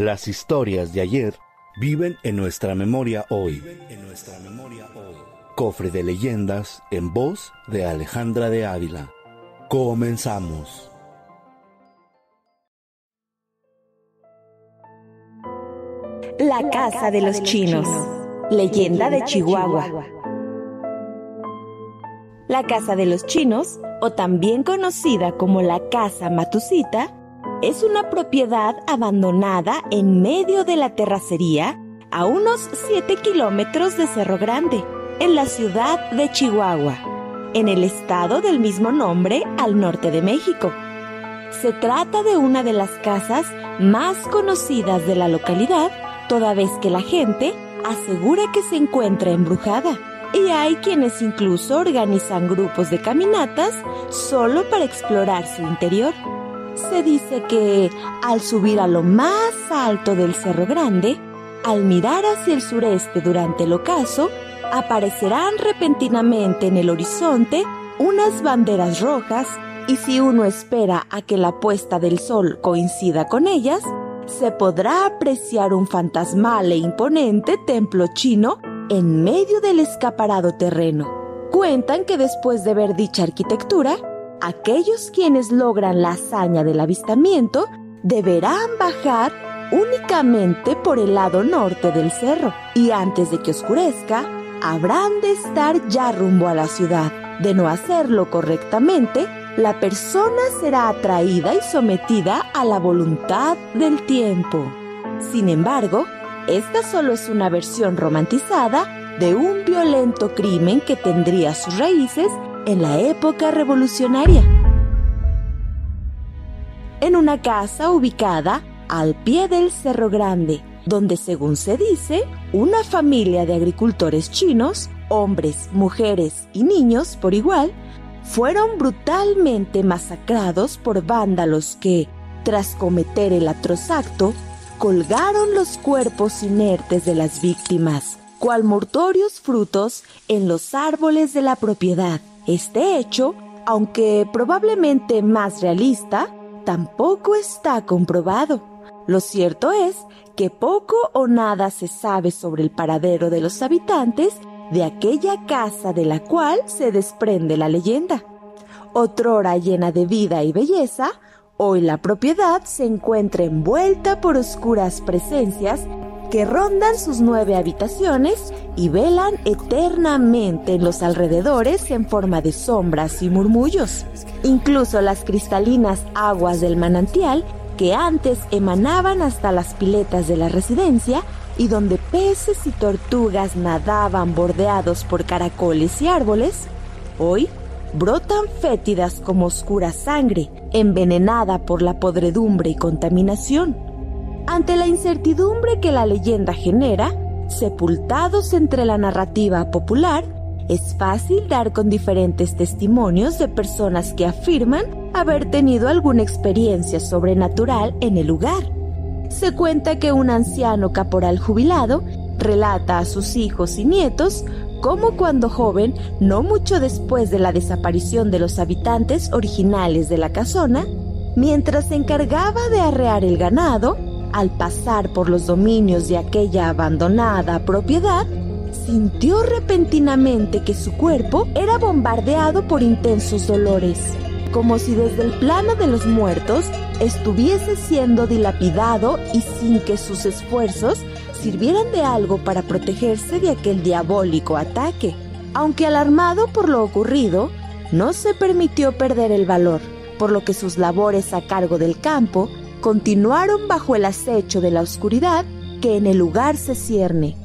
Las historias de ayer viven en nuestra memoria hoy. Cofre de leyendas en voz de Alejandra de Ávila. Comenzamos. La Casa de los Chinos. Leyenda de Chihuahua. La Casa de los Chinos, o también conocida como la Casa Matusita, es una propiedad abandonada en medio de la terracería a unos 7 kilómetros de Cerro Grande, en la ciudad de Chihuahua en el estado del mismo nombre al norte de México. Se trata de una de las casas más conocidas de la localidad, toda vez que la gente asegura que se encuentra embrujada. Y hay quienes incluso organizan grupos de caminatas solo para explorar su interior. Se dice que al subir a lo más alto del Cerro Grande, al mirar hacia el sureste durante el ocaso, aparecerán repentinamente en el horizonte unas banderas rojas y si uno espera a que la puesta del sol coincida con ellas, se podrá apreciar un fantasmal e imponente templo chino en medio del escaparado terreno. Cuentan que después de ver dicha arquitectura, aquellos quienes logran la hazaña del avistamiento deberán bajar únicamente por el lado norte del cerro y antes de que oscurezca, habrán de estar ya rumbo a la ciudad. De no hacerlo correctamente, la persona será atraída y sometida a la voluntad del tiempo. Sin embargo, esta solo es una versión romantizada de un violento crimen que tendría sus raíces en la época revolucionaria. En una casa ubicada al pie del Cerro Grande, donde según se dice, una familia de agricultores chinos, hombres, mujeres y niños por igual, fueron brutalmente masacrados por vándalos que, tras cometer el atroz acto, colgaron los cuerpos inertes de las víctimas, cual mortorios frutos en los árboles de la propiedad. Este hecho, aunque probablemente más realista, tampoco está comprobado. Lo cierto es que poco o nada se sabe sobre el paradero de los habitantes de aquella casa de la cual se desprende la leyenda. Otrora llena de vida y belleza, hoy la propiedad se encuentra envuelta por oscuras presencias que rondan sus nueve habitaciones y velan eternamente en los alrededores en forma de sombras y murmullos. Incluso las cristalinas aguas del manantial que antes emanaban hasta las piletas de la residencia y donde peces y tortugas nadaban bordeados por caracoles y árboles, hoy brotan fétidas como oscura sangre, envenenada por la podredumbre y contaminación. Ante la incertidumbre que la leyenda genera, sepultados entre la narrativa popular, es fácil dar con diferentes testimonios de personas que afirman haber tenido alguna experiencia sobrenatural en el lugar. Se cuenta que un anciano caporal jubilado relata a sus hijos y nietos cómo cuando joven, no mucho después de la desaparición de los habitantes originales de la casona, mientras se encargaba de arrear el ganado, al pasar por los dominios de aquella abandonada propiedad, sintió repentinamente que su cuerpo era bombardeado por intensos dolores, como si desde el plano de los muertos estuviese siendo dilapidado y sin que sus esfuerzos sirvieran de algo para protegerse de aquel diabólico ataque. Aunque alarmado por lo ocurrido, no se permitió perder el valor, por lo que sus labores a cargo del campo continuaron bajo el acecho de la oscuridad que en el lugar se cierne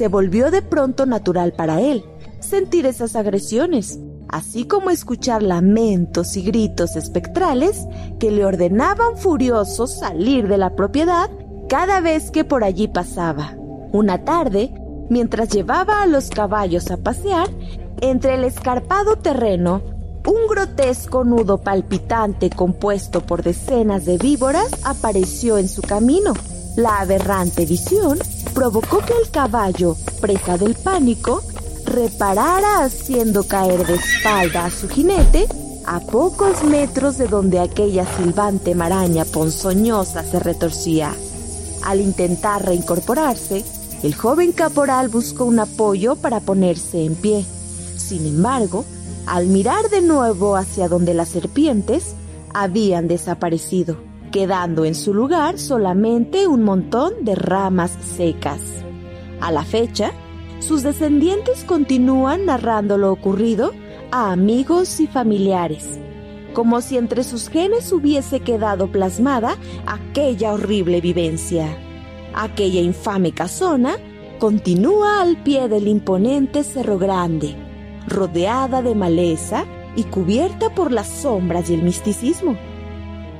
se volvió de pronto natural para él sentir esas agresiones, así como escuchar lamentos y gritos espectrales que le ordenaban furiosos salir de la propiedad cada vez que por allí pasaba. Una tarde, mientras llevaba a los caballos a pasear, entre el escarpado terreno, un grotesco nudo palpitante compuesto por decenas de víboras apareció en su camino. La aberrante visión provocó que el caballo, presa del pánico, reparara haciendo caer de espalda a su jinete a pocos metros de donde aquella silbante maraña ponzoñosa se retorcía. Al intentar reincorporarse, el joven caporal buscó un apoyo para ponerse en pie. Sin embargo, al mirar de nuevo hacia donde las serpientes habían desaparecido, quedando en su lugar solamente un montón de ramas secas. A la fecha, sus descendientes continúan narrando lo ocurrido a amigos y familiares, como si entre sus genes hubiese quedado plasmada aquella horrible vivencia. Aquella infame casona continúa al pie del imponente Cerro Grande, rodeada de maleza y cubierta por las sombras y el misticismo,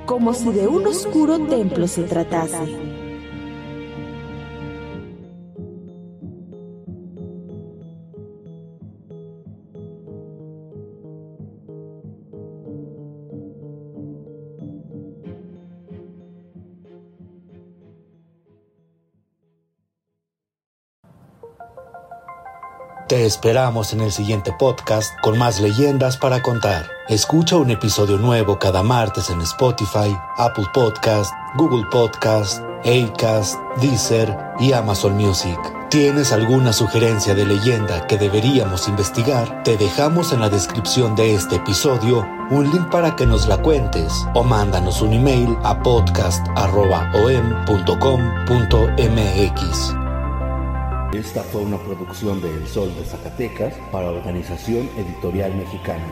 como si de un oscuro templo se tratase. Te esperamos en el siguiente podcast con más leyendas para contar. Escucha un episodio nuevo cada martes en Spotify, Apple Podcast, Google Podcast, Acast, Deezer y Amazon Music. ¿Tienes alguna sugerencia de leyenda que deberíamos investigar? Te dejamos en la descripción de este episodio un link para que nos la cuentes o mándanos un email a podcast.om.com.mx. Esta fue una producción de El Sol de Zacatecas para Organización Editorial Mexicana.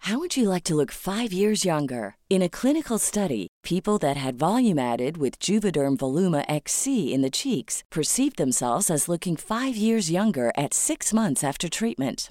How would you like to look five years younger? In a clinical study, people that had volume added with Juvederm Voluma XC in the cheeks perceived themselves as looking five years younger at six months after treatment.